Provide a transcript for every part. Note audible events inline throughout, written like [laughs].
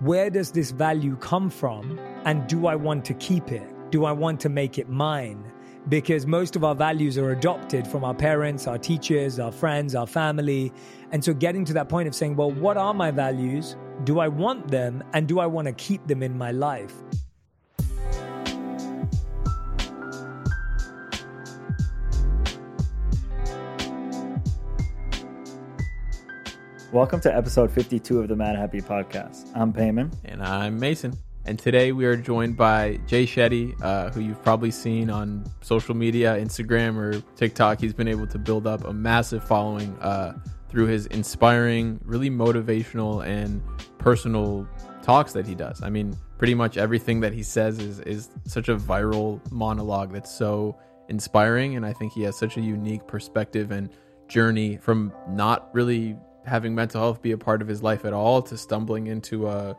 where does this value come from? And do I want to keep it? Do I want to make it mine? Because most of our values are adopted from our parents, our teachers, our friends, our family. And so getting to that point of saying, well, what are my values? Do I want them? And do I want to keep them in my life? Welcome to episode 52 of the Madhappy Podcast. I'm Peiman. And I'm Mason. And today we are joined by Jay Shetty, uh, who you've probably seen on social media, Instagram or TikTok. He's been able to build up a massive following uh, through his inspiring, really motivational, and personal talks that he does. I mean, pretty much everything that he says is, is such a viral monologue that's so inspiring. And I think he has such a unique perspective and journey from not really having mental health be a part of his life at all to stumbling into a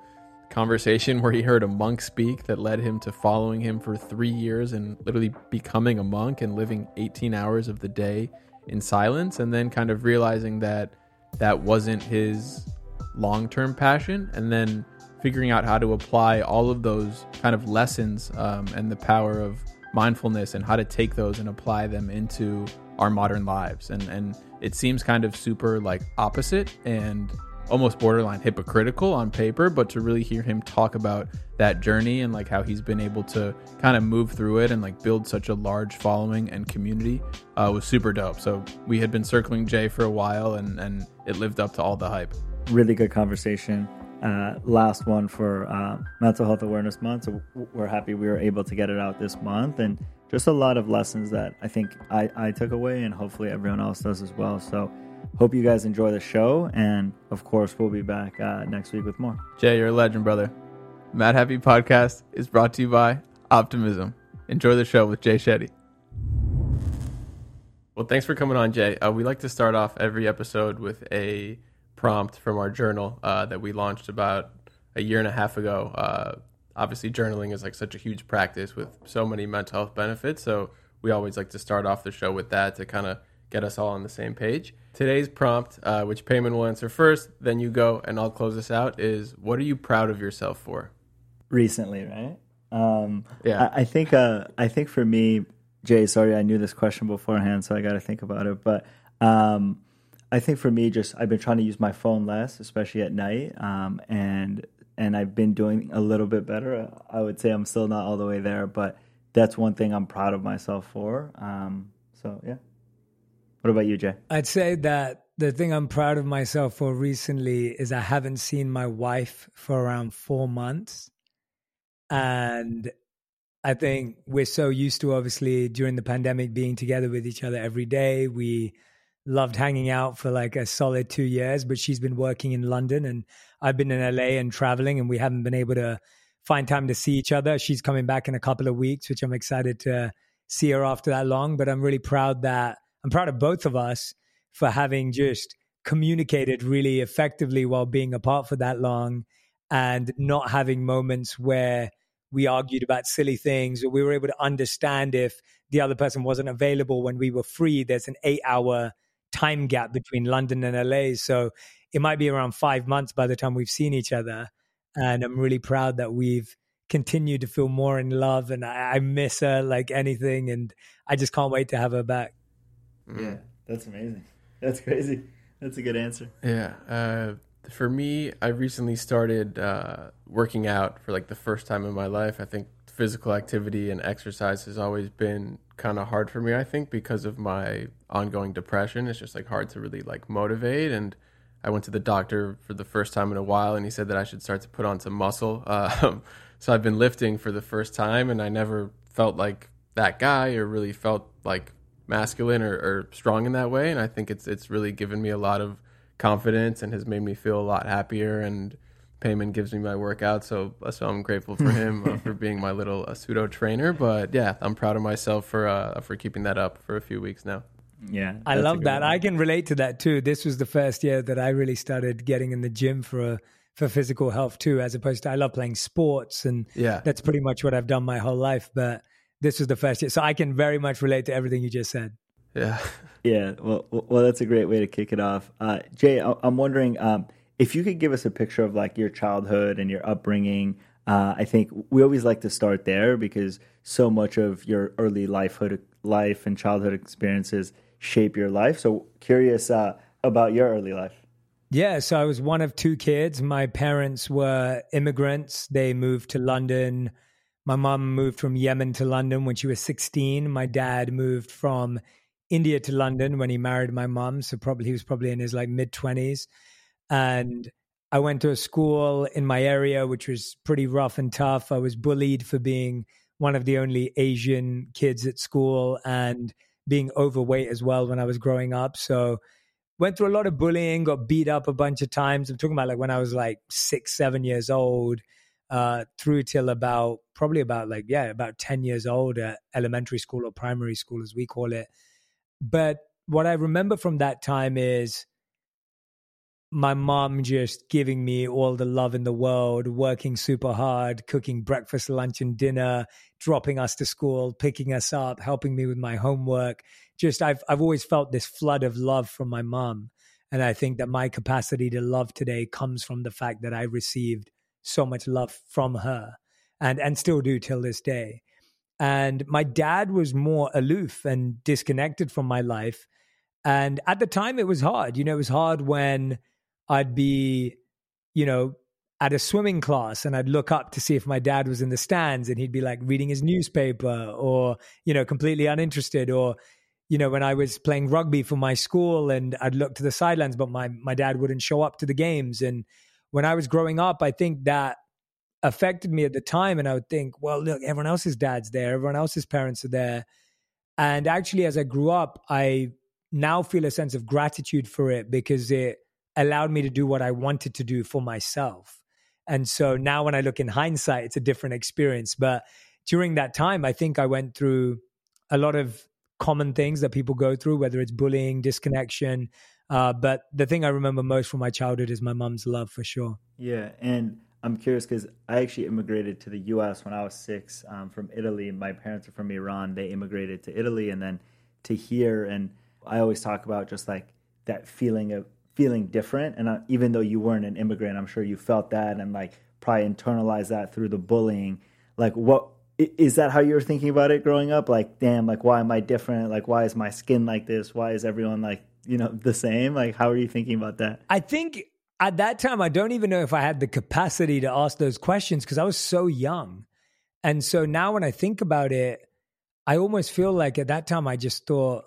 conversation [laughs] where he heard a monk speak that led him to following him for three years and literally becoming a monk and living 18 hours of the day in silence and then kind of realizing that that wasn't his long-term passion and then figuring out how to apply all of those kind of lessons um, and the power of mindfulness and how to take those and apply them into our modern lives. And and it seems kind of super like opposite and almost borderline hypocritical on paper but to really hear him talk about that journey and like how he's been able to kind of move through it and like build such a large following and community uh, was super dope. So we had been circling jay for a while and and it lived up to all the hype. Really good conversation. Uh, last one for uh, mental health awareness month. So we're happy we were able to get it out this month and just a lot of lessons that I think I, I took away, and hopefully everyone else does as well. So, hope you guys enjoy the show, and of course, we'll be back uh, next week with more. Jay, you're a legend, brother. Madhappy Podcast is brought to you by Optimism. Enjoy the show with Jay Shetty. Well, thanks for coming on, Jay. Uh, we like to start off every episode with a prompt from our journal uh, that we launched about a year and a half ago uh, obviously journaling is like such a huge practice with so many mental health benefits. So we always like to start off the show with that to kind of get us all on the same page. Today's prompt, uh, which Peiman will answer first, then you go, and I'll close this out, is what are you proud of yourself for? Recently, right? Um, yeah. I, I think. Uh, I think for me, Jay. Sorry, I knew this question beforehand, so I got to think about it. But um, I think for me, just I've been trying to use my phone less, especially at night, um, and and I've been doing a little bit better. I would say I'm still not all the way there, but that's one thing I'm proud of myself for. Um, so yeah. What about you, Jay? I'd say that the thing I'm proud of myself for recently is I haven't seen my wife for around four months. And I think we're so used to obviously during the pandemic being together with each other every day. We loved hanging out for like a solid two years, but she's been working in London and I've been in LA and traveling, and we haven't been able to find time to see each other. She's coming back in a couple of weeks, which I'm excited to see her after that long. But I'm really proud that I'm proud of both of us for having just communicated really effectively while being apart for that long and not having moments where we argued about silly things or we were able to understand if the other person wasn't available when we were free. There's an eight hour time gap between London and LA. So it might be around five months by the time we've seen each other. And I'm really proud that we've continued to feel more in love and I, I miss her like anything. And I just can't wait to have her back. Yeah, that's amazing. That's crazy. That's a good answer. Yeah. Uh, for me, I recently started uh, working out for like the first time in my life. I think physical activity and exercise has always been kind of hard for me. I think because of my ongoing depression, it's just like hard to really like motivate. And I went to the doctor for the first time in a while, and he said that I should start to put on some muscle. [laughs] Um, so I've been lifting for the first time, and I never felt like that guy or really felt like masculine or, or strong in that way. And I think it's it's really given me a lot of confidence and has made me feel a lot happier and Peiman gives me my workout, so so I'm grateful for him uh, for [laughs] being my little uh, pseudo trainer. But yeah, I'm proud of myself for uh, for keeping that up for a few weeks now. Yeah, I love that. One. I can relate to that too. This was the first year that I really started getting in the gym for for physical health too, as opposed to I love playing sports and yeah, that's pretty much what I've done my whole life. But this was the first year, so I can very much relate to everything you just said. Yeah, yeah. Well, well, that's a great way to kick it off. Uh, Jay, I'm wondering. Um, if you could give us a picture of like your childhood and your upbringing, uh, I think we always like to start there because so much of your early lifehood, life and childhood experiences shape your life. So curious uh, about your early life. Yeah, so I was one of two kids. My parents were immigrants. They moved to London. My mom moved from Yemen to London when she was 16. My dad moved from India to London when he married my mom. So probably he was probably in his like mid 20s. And I went to a school in my area, which was pretty rough and tough. I was bullied for being one of the only Asian kids at school and being overweight as well when I was growing up. So went through a lot of bullying, got beat up a bunch of times. I'm talking about like when I was like six, seven years old, uh, through till about probably about like, yeah, about 10 years old at elementary school or primary school, as we call it. But what I remember from that time is my mom just giving me all the love in the world, working super hard, cooking breakfast, lunch, and dinner, dropping us to school, picking us up, helping me with my homework. Just I've I've always felt this flood of love from my mom. And I think that my capacity to love today comes from the fact that I received so much love from her and and still do till this day. And my dad was more aloof and disconnected from my life. And at the time it was hard. You know, it was hard when I'd be, you know, at a swimming class and I'd look up to see if my dad was in the stands and he'd be like reading his newspaper or, you know, completely uninterested or, you know, when I was playing rugby for my school and I'd look to the sidelines, but my, my dad wouldn't show up to the games. And when I was growing up, I think that affected me at the time. And I would think, well, look, everyone else's dad's there, everyone else's parents are there. And actually, as I grew up, I now feel a sense of gratitude for it because it allowed me to do what I wanted to do for myself. And so now when I look in hindsight, it's a different experience. But during that time, I think I went through a lot of common things that people go through, whether it's bullying, disconnection. Uh, but the thing I remember most from my childhood is my mom's love for sure. Yeah. And I'm curious because I actually immigrated to the US when I was six um, from Italy. My parents are from Iran. They immigrated to Italy and then to here. And I always talk about just like that feeling of feeling different. And uh, even though you weren't an immigrant, I'm sure you felt that and like probably internalized that through the bullying. Like, what is that how you were thinking about it growing up? Like, damn, like, why am I different? Like, why is my skin like this? Why is everyone like, you know, the same? Like, how are you thinking about that? I think at that time, I don't even know if I had the capacity to ask those questions because I was so young. And so now when I think about it, I almost feel like at that time I just thought,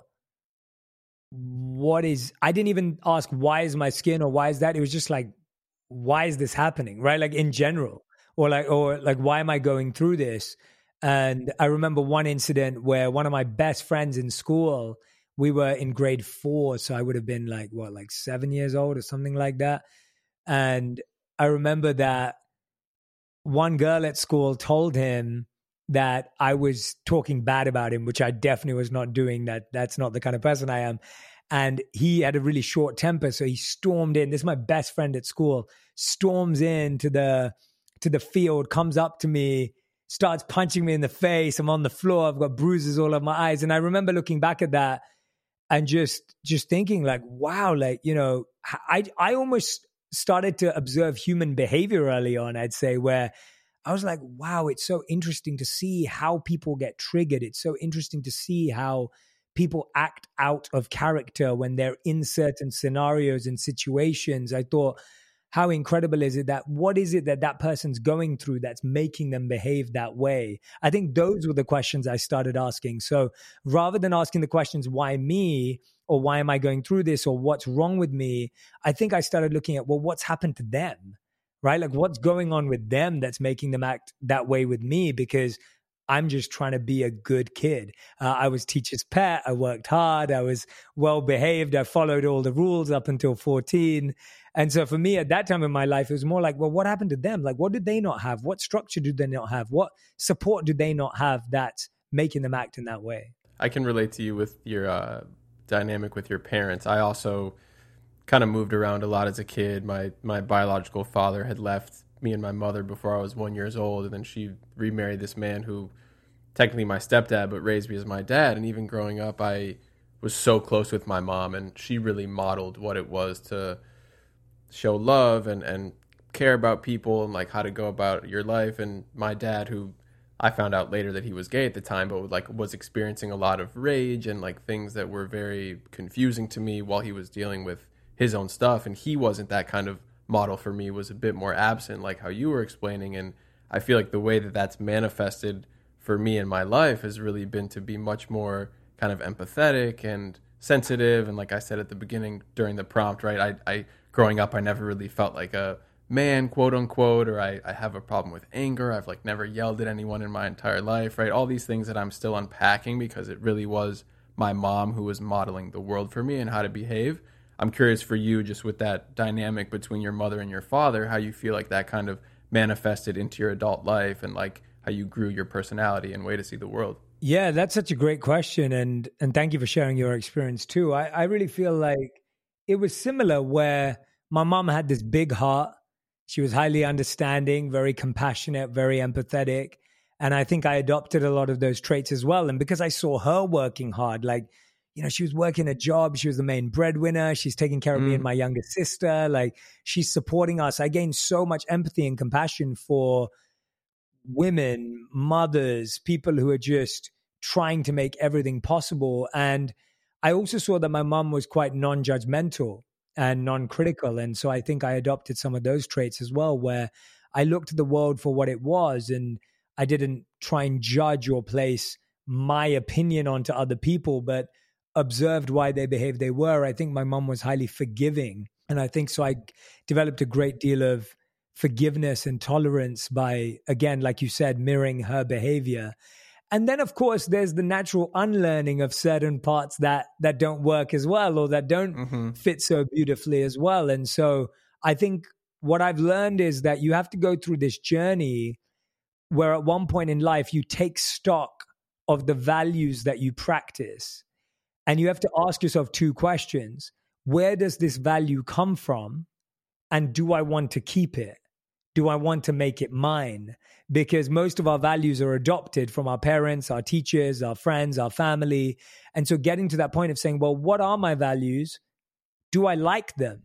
what is i didn't even ask why is my skin or why is that? It was just like why is this happening right? Like in general or like or like why am i going through this? And i remember one incident where one of my best friends in school we were in grade 4 so i would have been like what like 7 years old or something like that. And i remember that one girl at school told him that I was talking bad about him, which I definitely was not doing. That that's not the kind of person I am. And he had a really short temper, so he stormed in. This is my best friend at school. Storms into the to the field, comes up to me, starts punching me in the face. I'm on the floor. I've got bruises all over my eyes. And I remember looking back at that and just just thinking like, wow, like you know, I I almost started to observe human behavior early on. I'd say where I was like, wow, it's so interesting to see how people get triggered. It's so interesting to see how people act out of character when they're in certain scenarios and situations. I thought, how incredible is it that what is it that that person's going through that's making them behave that way? I think those were the questions I started asking. So rather than asking the questions, why me? Or why am I going through this? Or what's wrong with me? I think I started looking at, well, what's happened to them? Right? Like what's going on with them that's making them act that way with me because I'm just trying to be a good kid. Uh, I was teacher's pet. I worked hard. I was well behaved. I followed all the rules up until 14. And so for me at that time in my life, it was more like, well, what happened to them? Like, what did they not have? What structure did they not have? What support did they not have that's making them act in that way? I can relate to you with your uh, dynamic with your parents. I also kind of moved around a lot as a kid. My my biological father had left me and my mother before I was one years old, and then she remarried this man who, technically my stepdad, but raised me as my dad. And even growing up, I was so close with my mom, and she really modeled what it was to show love and and care about people and like how to go about your life. And my dad, who I found out later that he was gay at the time, but like was experiencing a lot of rage and like things that were very confusing to me while he was dealing with his own stuff. And he wasn't that kind of model for me. Was a bit more absent, like how you were explaining. And I feel like the way that that's manifested for me in my life has really been to be much more kind of empathetic and sensitive. And like I said at the beginning during the prompt, right? I, I growing up, I never really felt like a man, quote unquote, or I, I have a problem with anger. I've like never yelled at anyone in my entire life, right? All these things that I'm still unpacking because it really was my mom who was modeling the world for me and how to behave. I'm curious for you, just with that dynamic between your mother and your father, how you feel like that kind of manifested into your adult life and like how you grew your personality and way to see the world. Yeah, that's such a great question, and and thank you for sharing your experience too. I, I really feel like it was similar where my mom had this big heart she was highly understanding, very compassionate, very empathetic. And I think I adopted a lot of those traits as well. And because I saw her working hard, like, you know, she was working a job. She was the main breadwinner. She's taking care of mm. me and mm. my younger sister. Like, she's supporting us. I gained so much empathy and compassion for women, mothers, people who are just trying to make everything possible. And I also saw that my mom was quite non judgmental and non-critical and so i think i adopted some of those traits as well where i looked at the world for what it was and i didn't try and judge or place my opinion onto other people but observed why they behaved they were. I think my mom was highly forgiving. And i think so i developed a great deal of forgiveness and tolerance by again like you said mirroring her behavior. And then of course there's the natural unlearning of certain parts that that don't work as well or that don't mm-hmm. fit so beautifully as well. And so i think what i've learned is that you have to go through this journey where at one point in life you take stock of the values that you practice and you have to ask yourself two questions where does this value come from and do i want to keep it do I want to make it mine? Because most of our values are adopted from our parents, our teachers, our friends, our family. And so getting to that point of saying, well, what are my values? Do I like them?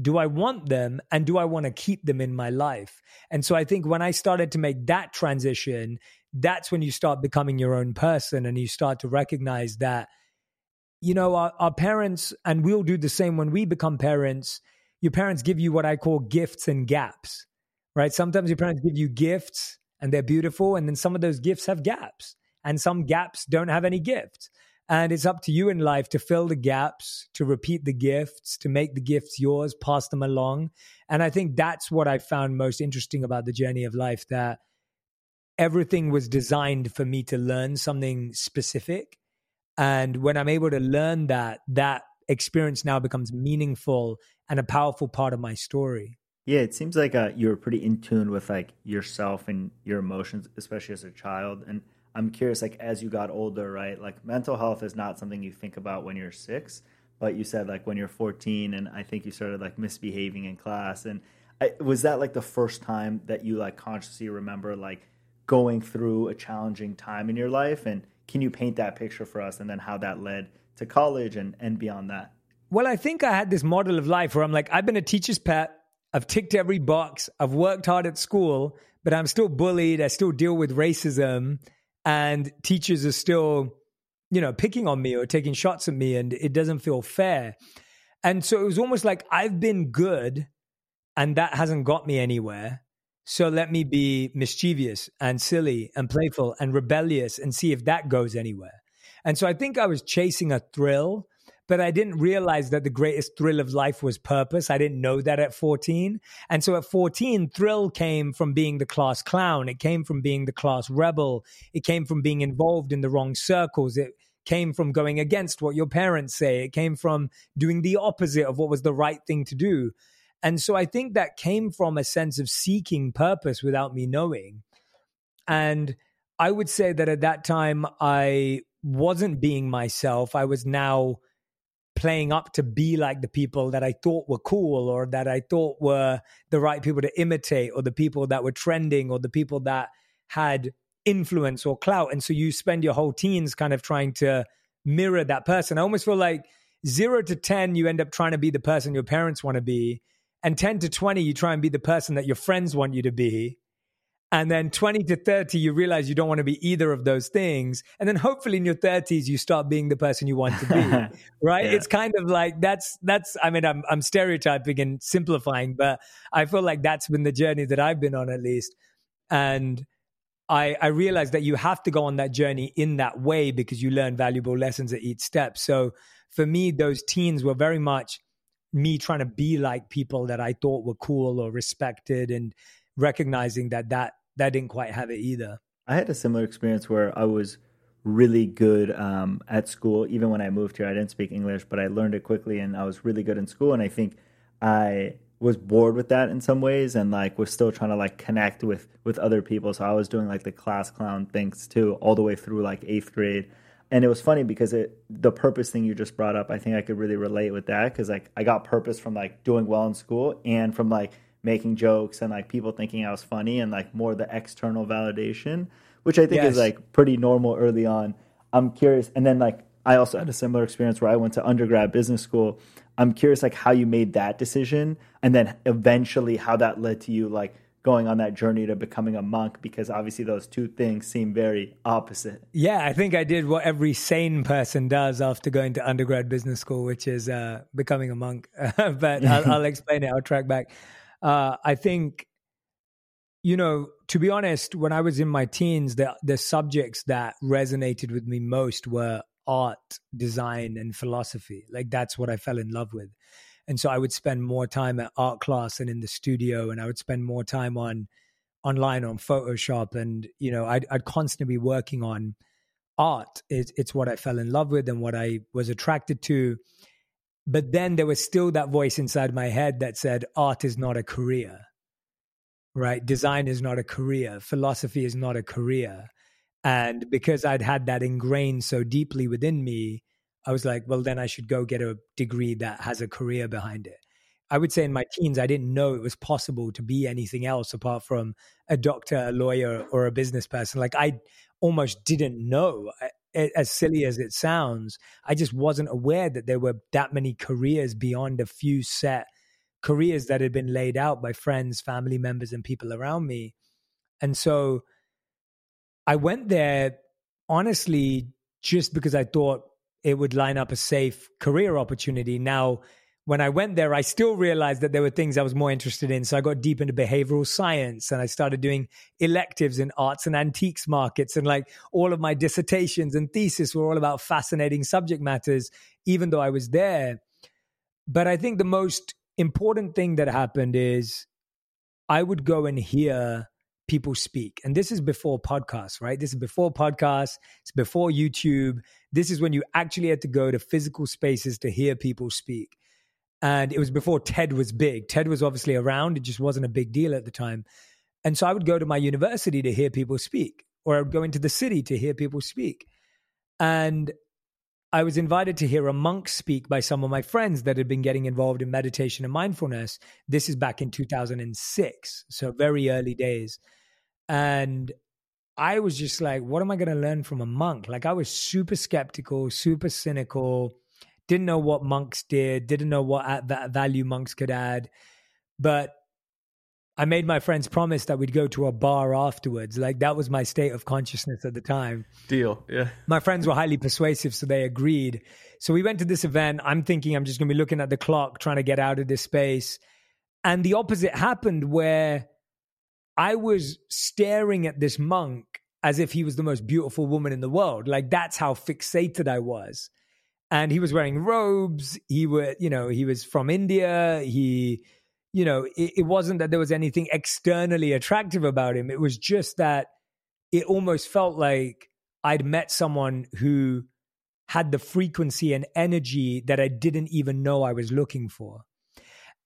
Do I want them? And do I want to keep them in my life? And so I think when I started to make that transition, that's when you start becoming your own person and you start to recognize that, you know, our, our parents, and we'll do the same when we become parents. Your parents give you what I call gifts and gaps right? Sometimes your parents give you gifts and they're beautiful, and then some of those gifts have gaps, and some gaps don't have any gifts. And it's up to you in life to fill the gaps, to repeat the gifts, to make the gifts yours, pass them along. And I think that's what I found most interesting about the journey of life that everything was designed for me to learn something specific. And when I'm able to learn that, that experience now becomes meaningful and a powerful part of my story. Yeah, it seems like uh, you were pretty in tune with like yourself and your emotions, especially as a child. And I'm curious, like as you got older, right? Like mental health is not something you think about when you're six, but you said like when you're 14, and I think you started like misbehaving in class. And I, was that like the first time that you like consciously remember like going through a challenging time in your life? And can you paint that picture for us, and then how that led to college and and beyond that? Well, I think I had this model of life where I'm like, I've been a teacher's pet I've ticked every box. I've worked hard at school, but I'm still bullied. I still deal with racism, and teachers are still, you know, picking on me or taking shots at me, and it doesn't feel fair. And so it was almost like I've been good, and that hasn't got me anywhere. So let me be mischievous and silly and playful and rebellious and see if that goes anywhere. And so I think I was chasing a thrill but I didn't realize that the greatest thrill of life was purpose. I didn't know that at 14. And so at 14, thrill came from being the class clown. It came from being the class rebel. It came from being involved in the wrong circles. It came from going against what your parents say. It came from doing the opposite of what was the right thing to do. And so I think that came from a sense of seeking purpose without me knowing. And I would say that at that time, I wasn't being myself. I was now playing up to be like the people that I thought were cool or that I thought were the right people to imitate or the people that were trending or the people that had influence or clout. And so you spend your whole teens kind of trying to mirror that person. I almost feel like zero to 10, you end up trying to be the person your parents want to be. And 10 to 20, you try and be the person that your friends want you to be. And then 20 to 30, you realize you don't want to be either of those things. And then hopefully in your 30s, you start being the person you want to be. [laughs] right? Yeah. It's kind of like that's, that's, I mean, I'm, I'm stereotyping and simplifying, but I feel like that's been the journey that I've been on at least. And I, I realized that you have to go on that journey in that way because you learn valuable lessons at each step. So for me, those teens were very much me trying to be like people that I thought were cool or respected and recognizing that that that didn't quite have it either. I had a similar experience where I was really good um, at school. Even when I moved here, I didn't speak English, but I learned it quickly, and I was really good in school. And I think I was bored with that in some ways, and like was still trying to like connect with with other people. So I was doing like the class clown things too, all the way through like eighth grade. And it was funny because it the purpose thing you just brought up, I think I could really relate with that because like I got purpose from like doing well in school and from like making jokes and like people thinking I was funny and like more the external validation, which I think yes. is like pretty normal early on. I'm curious, and then like I also had a similar experience where I went to undergrad business school. I'm curious like how you made that decision, and then eventually how that led to you like going on that journey to becoming a monk because obviously those two things seem very opposite. Yeah, I think I did what every sane person does after going to undergrad business school, which is uh, becoming a monk. [laughs] but I'll, I'll, explain it. I'll track back uh, I think, you know, to be honest, when I was in my teens, the the subjects that resonated with me most were art, design, and philosophy. Like that's what I fell in love with. And so I would spend more time at art class and in the studio, and I would spend more time on online on Photoshop, and you know, I'd, I'd constantly be working on art. It's, it's what I fell in love with and what I was attracted to. But then there was still that voice inside my head that said, art is not a career, right? Design is not a career. Philosophy is not a career. And because I'd had that ingrained so deeply within me, I was like, well, then I should go get a degree that has a career behind it. I would say in my teens, I didn't know it was possible to be anything else apart from a doctor, a lawyer, or a business person. Like I almost didn't know as silly as it sounds, I just wasn't aware that there were that many careers beyond a few set careers that had been laid out by friends, family members, and people around me. And so I went there honestly just because I thought it would line up a safe career opportunity. Now, when I went there, I still realized that there were things I was more interested in. So I got deep into behavioral science and I started doing electives in arts and antiques markets. And like all of my dissertations and thesis were all about fascinating subject matters, even though I was there. But I think the most important thing that happened is I would go and hear people speak. And this is before podcasts, right? This is before podcasts, it's before YouTube. This is when you actually had to go to physical spaces to hear people speak and it was before TED was big. TED was obviously around, it just wasn't a big deal at the time. And so I would go to my university to hear people speak, or I would go into the city to hear people speak. And I was invited to hear a monk speak by some of my friends that had been getting involved in meditation and mindfulness. This is back in 2006, so very early days. And I was just like, what am I going to learn from a monk? Like, I was super skeptical, super cynical didn't know what monks did, didn't know what value monks could add. But I made my friends promise that we'd go to a bar afterwards. Like that was my state of consciousness at the time. Deal. Yeah. My friends were highly persuasive, so they agreed. So we went to this event. I'm thinking I'm just going to be looking at the clock, trying to get out of this space. And the opposite happened where I was staring at this monk as if he was the most beautiful woman in the world. Like that's how fixated I was and he was wearing robes. He was, you know, he was from India. He, you know, it, it, wasn't that there was anything externally attractive about him. It was just that it almost felt like I'd met someone who had the frequency and energy that I didn't even know I was looking for.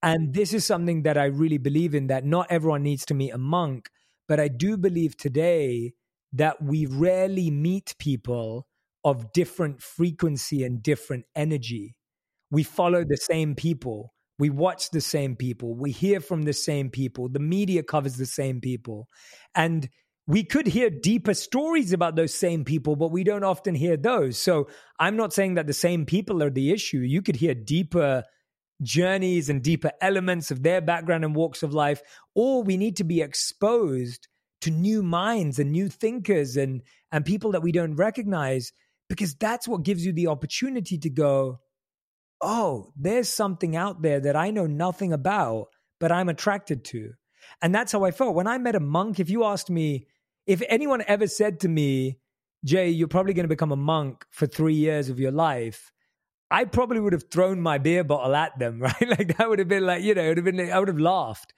And this is something that I really believe in that not everyone needs to meet a monk, but I do believe today that we rarely meet people of different frequency and different energy. We follow the same people. We watch the same people. We hear from the same people. The media covers the same people. And we could hear deeper stories about those same people, but we don't often hear those. So I'm not saying that the same people are the issue. You could hear deeper journeys and deeper elements of their background and walks of life, or we need to be exposed to new minds and new thinkers and and people that we don't recognize because that's what gives you the opportunity to go oh there's something out there that i know nothing about but i'm attracted to and that's how i felt when i met a monk if you asked me if anyone ever said to me jay you're probably going to become a monk for 3 years of your life I probably would have thrown my beer bottle at them, [laughs] right? Like that would have been like, you know, it would have been, I would have laughed.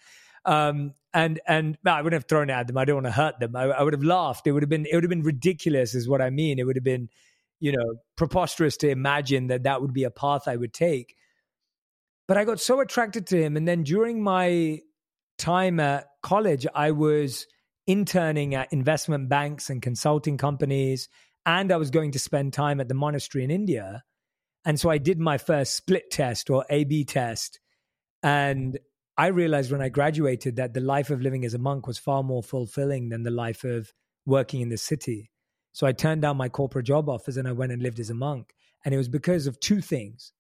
Um, and and no, I wouldn't have thrown it at them. I don't want to hurt them. I, I, would have laughed. It would have been it would have been ridiculous, is what I mean. It would have been, you know, preposterous to imagine that that would be a path I would take. But I got so attracted to him, and then during my time at college, I was interning at investment banks and consulting companies, and I was going to spend time at the monastery in India. And so I did my first split test or A B test. And I realized when I graduated that the life of living as a monk was far more fulfilling than the life of working in the city. So I turned down my corporate job offers and I went and lived as a monk. And it was because of two things.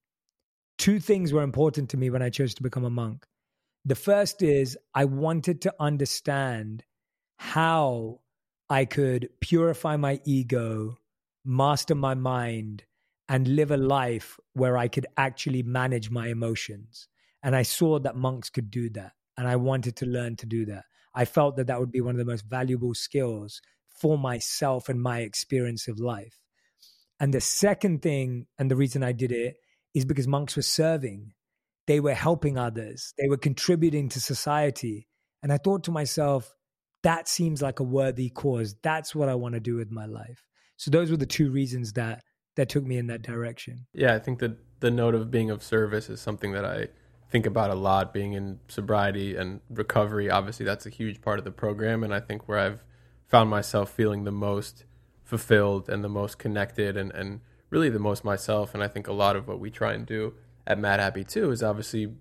Two things were important to me when I chose to become a monk. The first is I wanted to understand how I could purify my ego, master my mind, and live a life where I could actually manage my emotions. And I saw that monks could do that. And I wanted to learn to do that. I felt that that would be one of the most valuable skills for myself and my experience of life. And the second thing, and the reason I did it, is because monks were serving. They were helping others, they were contributing to society. And I thought to myself, that seems like a worthy cause. That's what I want to do with my life. So those were the two reasons that that took me in that direction. Yeah, I think that the note of being of service is something that I think about a lot being in sobriety and recovery. Obviously, that's a huge part of the program. And I think where I've found myself feeling the most fulfilled and the most connected and, and really the most myself. And I think a lot of what we try and do at Mad Happy too is obviously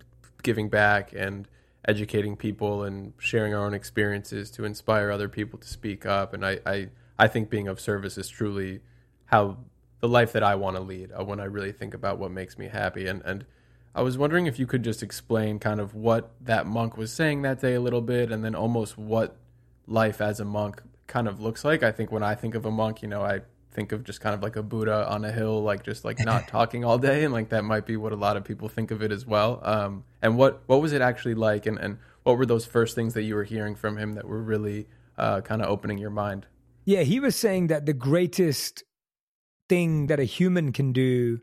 giving back and educating people and sharing our own experiences to inspire other people to speak up. And I, I, I think being of service is truly how the life that I want to lead uh, when I really think about what makes me happy. And, and I was wondering if you could just explain kind of what that monk was saying that day a little bit, and then almost what life as a monk kind of looks like. I think when I think of a monk, you know, I think of just kind of like a Buddha on a hill, like just like not [laughs] talking all day, and like that might be what a lot of people think of it as well. Um, and what what was it actually like, and and what were those first things that you were hearing from him that were really uh, kind of opening your mind? Yeah, he was saying that the greatest thing that a human can do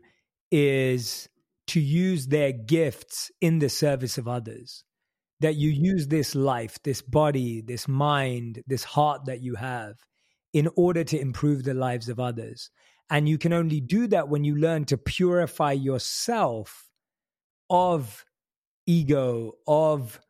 is to use their gifts in the service of others. That you use this life, this body, this mind, this heart that you have in order to improve the lives of others. And you can only do that when you learn to purify yourself of ego, of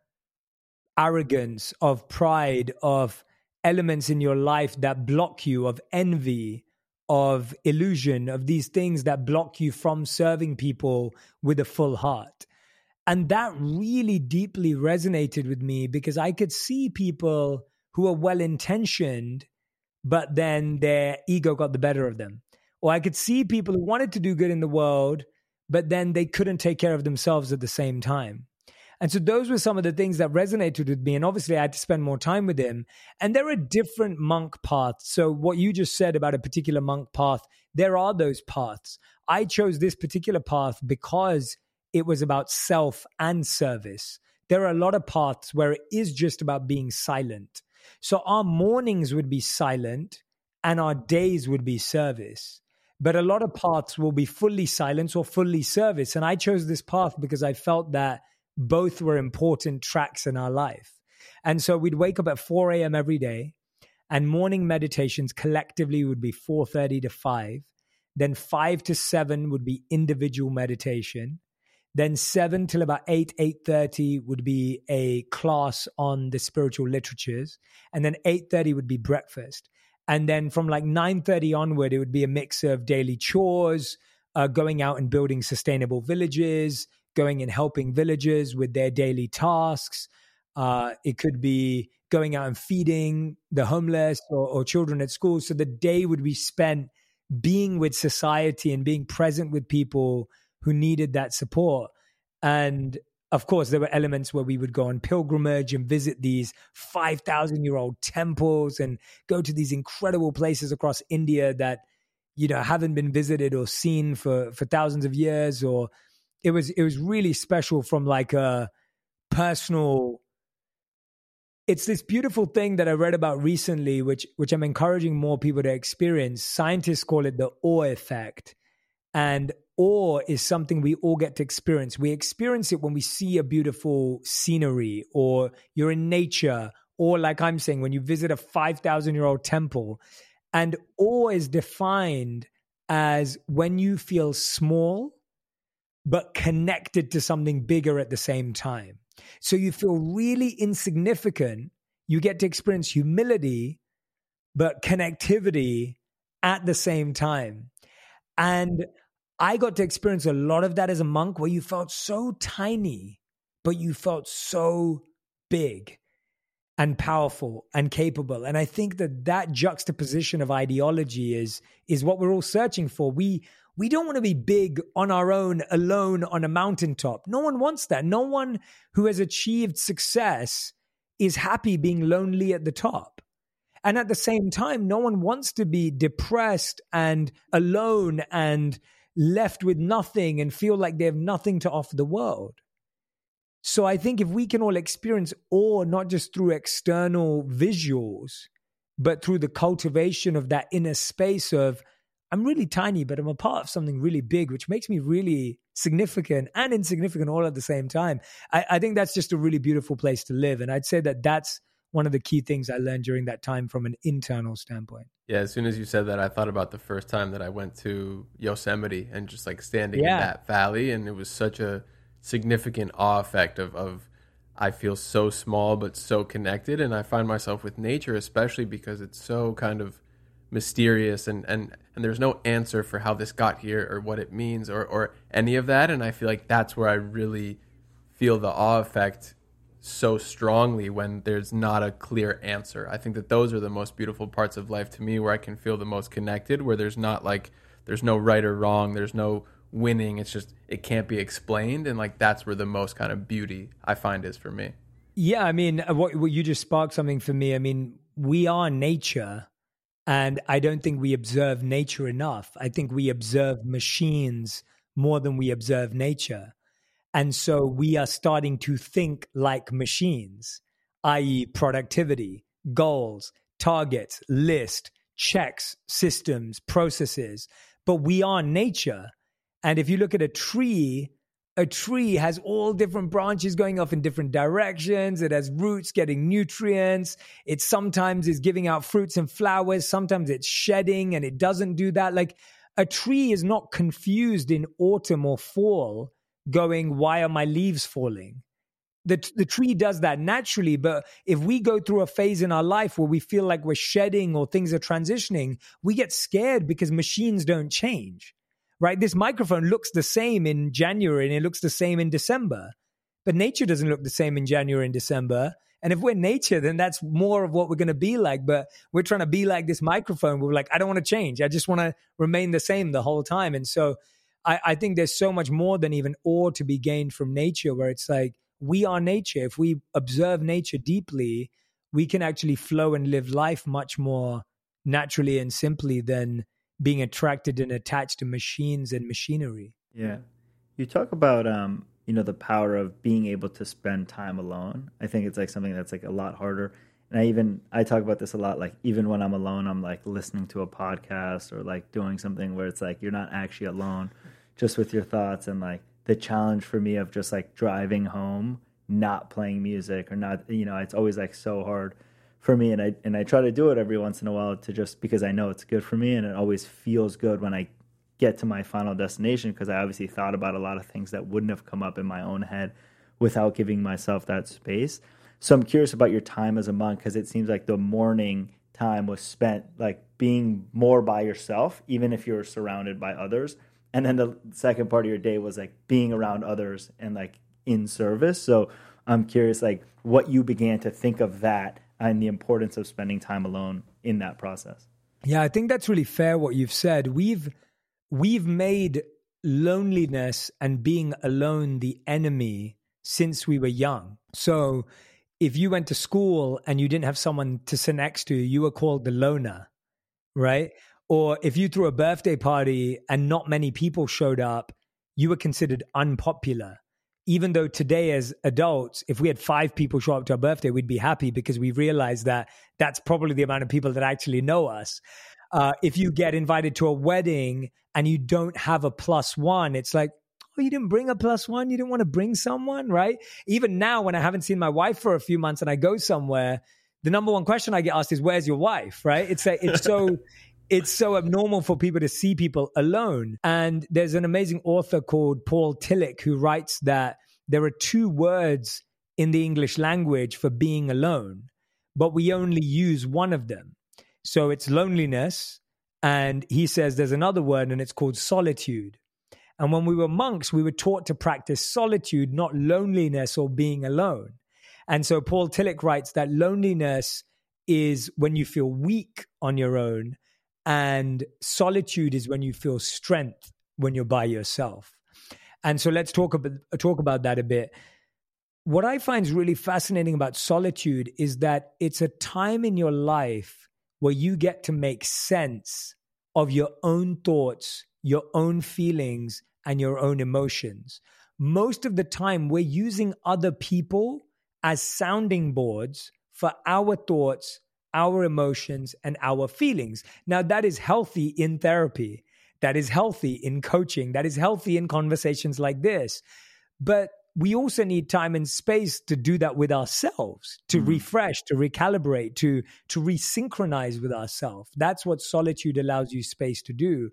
arrogance, of pride, of elements in your life that block you, of envy, of illusion, of these things that block you from serving people with a full heart. And that really deeply resonated with me because I could see people who are well intentioned, but then their ego got the better of them. Or I could see people who wanted to do good in the world, but then they couldn't take care of themselves at the same time. And so those were some of the things that resonated with me. And obviously, I had to spend more time with him. And there are different monk paths. So, what you just said about a particular monk path, there are those paths. I chose this particular path because it was about self and service. There are a lot of paths where it is just about being silent. So, our mornings would be silent and our days would be service. But a lot of paths will be fully silence or fully service. And I chose this path because I felt that both were important tracks in our life. And so we'd wake up at 4 a.m. every day, and morning meditations collectively would be 4:30 to 5. Then 5 to 7 would be individual meditation. Then 7 till about 8, 8.30 would be a class on the spiritual literatures. And then 8.30 would be breakfast. And then from like 9.30 onward, it would be a mix of daily chores, uh, going out and building sustainable villages, going and helping villagers with their daily tasks. Uh, it could be going out and feeding the homeless or, or children at school. So the day would be spent being with society and being present with people who needed that support. And of course, there were elements where we would go on pilgrimage and visit these 5,000 year old temples and go to these incredible places across India that, you know, haven't been visited or seen for, for thousands of years. Or it was, it was really special from like a personal it's this beautiful thing that I read about recently, which which I'm encouraging more people to experience. Scientists call it the awe effect. And awe is something we all get to experience. We experience it when we see a beautiful scenery or you're in nature, or like I'm saying, when you visit a 5,000 year old temple. And awe is defined as when you feel small, but connected to something bigger at the same time. So you feel really insignificant. You get to experience humility, but connectivity at the same time. And I got to experience a lot of that as a monk where you felt so tiny, but you felt so big and powerful and capable. And I think that that juxtaposition of ideology is is what we're all searching for. We we don't want to be big on our own, alone on a mountaintop. No one wants that. No one who has achieved success is happy being lonely at the top. And at the same time, no one wants to be depressed and alone and left with nothing and feel like they have nothing to offer the world. So I think if we can all experience awe, not just through external visuals, but through the cultivation of that inner space of I'm really tiny, but I'm a part of something really big, which makes me really significant and insignificant all at the same time. I, I, think that's just a really beautiful place to live. And I'd say that that's one of the key things I learned during that time from an internal standpoint. Yeah, as soon as you said that, I thought about the first time that I went to Yosemite and just like standing yeah. in that valley. And it was such a significant awe effect of, of, I feel so small but so connected. And I find myself with nature, especially because it's so kind of mysterious and and and there's no answer for how this got here or what it means or or any of that and I feel like that's where I really feel the awe effect so strongly when there's not a clear answer. I think that those are the most beautiful parts of life to me where I can feel the most connected where there's not like there's no right or wrong, there's no winning, it's just it can't be explained and like that's where the most kind of beauty I find is for me. Yeah, I mean uh, what, what you just sparked something for me. I mean, we are nature and I don't think we observe nature enough. I think we observe machines more than we observe nature. And so we are starting to think like machines, i.e., productivity, goals, targets, list, checks, systems, processes. But we are nature. And if you look at a tree, a tree has all different branches going off in different directions. It has roots getting nutrients. It sometimes is giving out fruits and flowers. Sometimes it's shedding and it doesn't do that. Like a tree is not confused in autumn or fall going, why are my leaves falling? The, the tree does that naturally. But if we go through a phase in our life where we feel like we're shedding or things are transitioning, we get scared because machines don't change right? This microphone looks the same in January and it looks the same in December, but nature doesn't look the same in January and December. And if we're nature, then that's more of what we're going to be like. But we're trying to be like this microphone. We're like, I don't want to change. I just want to remain the same the whole time. And so I, I think there's so much more than even awe to be gained from nature, where it's like, we are nature. If we observe nature deeply, we can actually flow and live life much more naturally and simply than being attracted and attached to machines and machinery. Yeah. You talk about um, you know, the power of being able to spend time alone. I think it's like something that's like a lot harder. And I even I talk about this a lot like even when I'm alone, I'm like listening to a podcast or like doing something where it's like you're not actually alone just with your thoughts and like the challenge for me of just like driving home not playing music or not you know it's always like so hard for me and I and I try to do it every once in a while to just because I know it's good for me and it always feels good when I get to my final destination because I obviously thought about a lot of things that wouldn't have come up in my own head without giving myself that space. So I'm curious about your time as a monk because it seems like the morning time was spent like being more by yourself even if you're surrounded by others and then the second part of your day was like being around others and like in service. So I'm curious like what you began to think of that and the importance of spending time alone in that process. Yeah, I think that's really fair what you've said. We've we've made loneliness and being alone the enemy since we were young. So if you went to school and you didn't have someone to sit next to, you were called the loner, right? Or if you threw a birthday party and not many people showed up, you were considered unpopular. Even though today, as adults, if we had five people show up to our birthday, we'd be happy because we realize that that's probably the amount of people that actually know us. Uh, if you get invited to a wedding and you don't have a plus one, it's like, oh, you didn't bring a plus one. You didn't want to bring someone, right? Even now, when I haven't seen my wife for a few months and I go somewhere, the number one question I get asked is, "Where's your wife?" Right? It's like it's so. [laughs] it's so abnormal for people to see people alone. And there's an amazing author called Paul Tillich who writes that there are two words in the English language for being alone, but we only use one of them. So it's loneliness. And he says there's another word and it's called solitude. And when we were monks, we were taught to practice solitude, not loneliness or being alone. And so Paul Tillich writes that loneliness is when you feel weak on your own, and solitude is when you feel strength when you're by yourself. And so let's talk about talk about that a bit. What I find is really fascinating about solitude is that it's a time in your life where you get to make sense of your own thoughts, your own feelings, and your own emotions. Most of the time, we're using other people as sounding boards for our thoughts, our emotions, and our feelings. Now, that is healthy in therapy. That is healthy in coaching. That is healthy in conversations like this. But we also need time and space to do that with ourselves, to mm. refresh, to recalibrate, to, to resynchronize with ourselves. That's what solitude allows you space to do.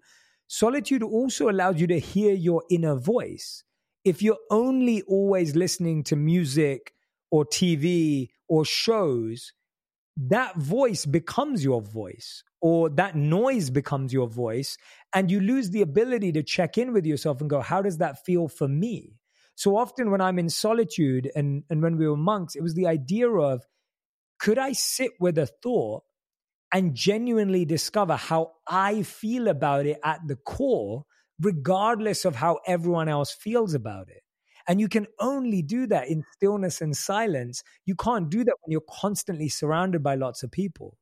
Solitude also allows you to hear your inner voice. If you're only always listening to music or TV or shows, that voice becomes your voice or that noise becomes your voice. And you lose the ability to check in with yourself and go, how does that feel for me? So often when I'm in solitude and, and when we were monks, it was the idea of could I sit with a thought and genuinely discover how I feel about it at the core, regardless of how everyone else feels about it. And you can only do that in stillness and silence. You can't do that when you're constantly surrounded by lots of people.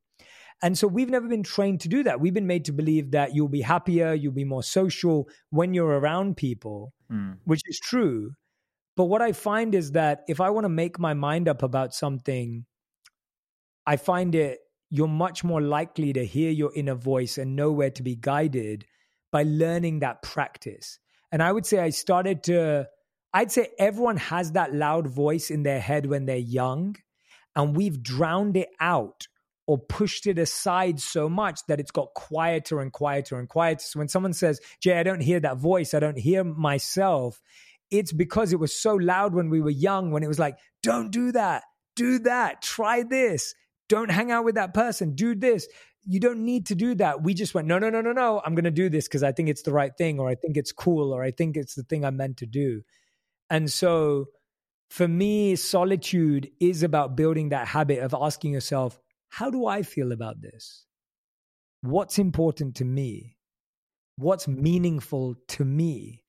And so we've never been trained to do that. We've been made to believe that you'll be happier, you'll be more social when you're around people, mm. which is true. But what I find is that if I want to make my mind up about something, I find it you're much more likely to hear your inner voice and know where to be guided by learning that practice. And I would say I started to, I'd say everyone has that loud voice in their head when they're young, and we've drowned it out or pushed it aside so much that it's got quieter and quieter and quieter. So when someone says, Jay, I don't hear that voice, I don't hear myself, it's because it was so loud when we were young, when it was like, don't do that, do that, try this don't hang out with that person. Do this. You don't need to do that. We just went, no, no, no, no, no. I'm going to do this because I think it's the right thing, or I think it's cool, or I think it's the thing I'm meant to do. And so for me, solitude is about building that habit of asking yourself, how do I feel about this? What's important to me? What's meaningful to me?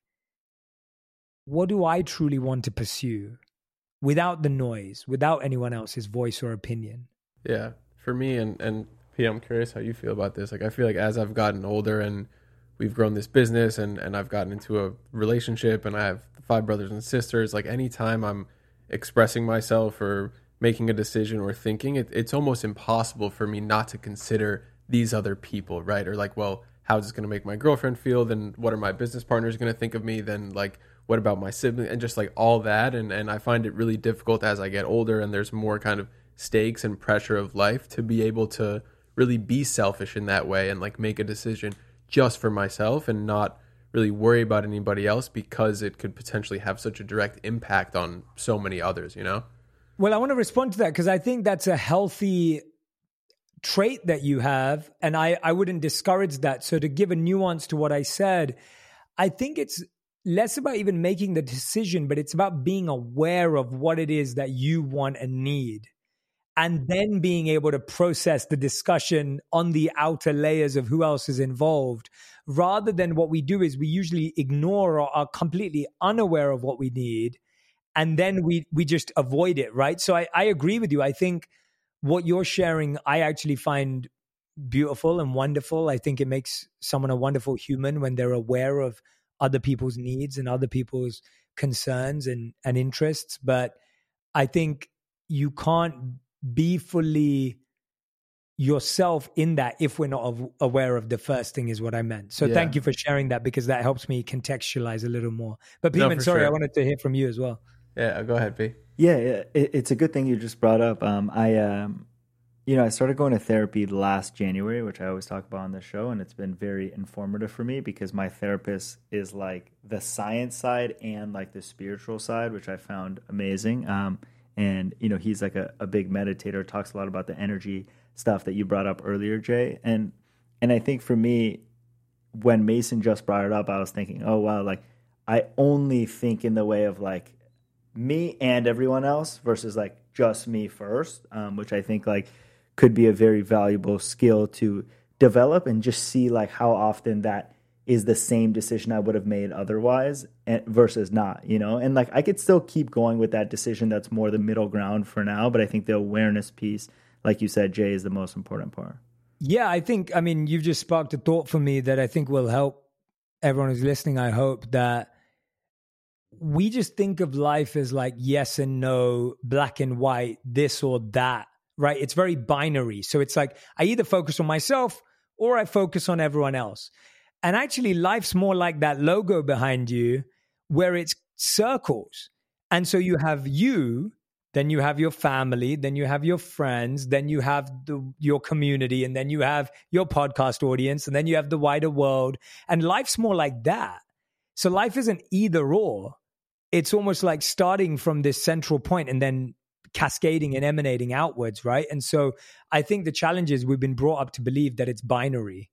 What do I truly want to pursue without the noise, without anyone else's voice or opinion? Yeah, for me and and P, I'm curious how you feel about this. Like, I feel like as I've gotten older and we've grown this business and and I've gotten into a relationship and I have five brothers and sisters. Like, anytime I'm expressing myself or making a decision or thinking, it, it's almost impossible for me not to consider these other people, right? Or like, well, how's this going to make my girlfriend feel? Then what are my business partners going to think of me? Then like, what about my sibling? And just like all that. And and I find it really difficult as I get older and there's more kind of stakes and pressure of life to be able to really be selfish in that way and like make a decision just for myself and not really worry about anybody else because it could potentially have such a direct impact on so many others, you know? Well, I want to respond to that because I think that's a healthy trait that you have. And I, I wouldn't discourage that. So, to give a nuance to what I said, I think it's less about even making the decision, but it's about being aware of what it is that you want and need and then being able to process the discussion on the outer layers of who else is involved rather than what we do is we usually ignore or are completely unaware of what we need and then we we just avoid it right? So i, I agree with you. I think what you're sharing i actually find beautiful and wonderful. I think it makes someone a wonderful human when they're aware of other people's needs and other people's concerns and and interests. But i think you can't be fully yourself in that if we're not aware of the first thing is what I meant. So yeah. thank you for sharing that because that helps me contextualize a little more. But Peiman, no, sorry, sure. I wanted to hear from you as well. Yeah, go ahead, P. Yeah, it, it's a good thing you just brought up. Um, I, um, you know, I started going to therapy last January, which I always talk about on the show, and it's been very informative for me because my therapist is like the science side and like the spiritual side, which I found amazing. Um, and you know he's like a, a big meditator talks a lot about the energy stuff that you brought up earlier jay. And and i think for me when mason just brought it up i was thinking oh wow like i only think in the way of like me and everyone else versus like just me first um, which i think like could be a very valuable skill to develop and just see like how often that is the same decision I would have made otherwise versus not, you know? And like I could still keep going with that decision that's more the middle ground for now, but I think the awareness piece, like you said, Jay, is the most important part. Yeah, I think, I mean, you've just sparked a thought for me that I think will help everyone who's listening. I hope that we just think of life as like yes and no, black and white, this or that, right? It's very binary. So it's like I either focus on myself or I focus on everyone else. And actually, life's more like that logo behind you where it's circles. And so you have you, then you have your family, then you have your friends, then you have the, your community, and then you have your podcast audience, and then you have the wider world. And life's more like that. So life isn't either or. It's almost like starting from this central point and then cascading and emanating outwards, right? And so I think the challenge is we've been brought up to believe that it's binary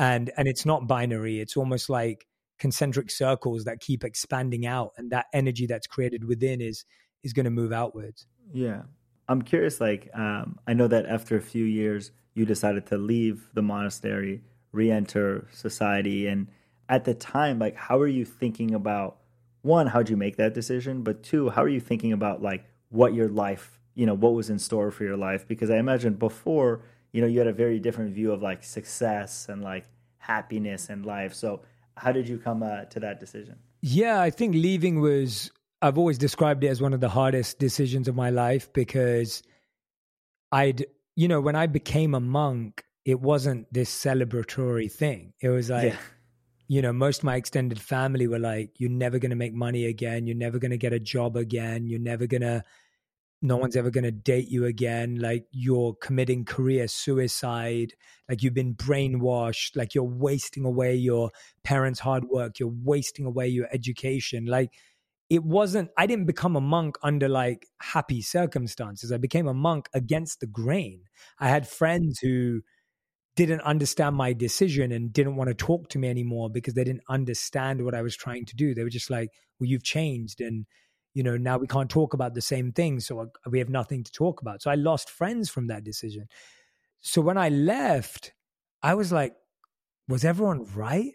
and and it's not binary it's almost like concentric circles that keep expanding out and that energy that's created within is is going to move outwards. Yeah. I'm curious like um, i know that after a few years you decided to leave the monastery re-enter society and at the time like how are you thinking about one how'd you make that decision but two how are you thinking about like what your life you know what was in store for your life? Because i imagine before you know you had a very different view of like success and like happiness and life. So how did you come uh, to that decision? Yeah i think leaving was i've always described it as one of the hardest decisions of my life because i'd you know when i became a monk it wasn't this celebratory thing. It was like yeah. you know most of my extended family were like you're never going to make money again. You're never going to get a job again. You're never going to no one's ever going to date you again like you're committing career suicide like you've been brainwashed like you're wasting away your parents hard work you're wasting away your education like it wasn't i didn't become a monk under like happy circumstances i became a monk against the grain. I had friends who didn't understand my decision and didn't want to talk to me anymore because they didn't understand what i was trying to do they were just like well you've changed and you know now we can't talk about the same thing so we have nothing to talk about. So i lost friends from that decision. So when i left i was like was everyone right?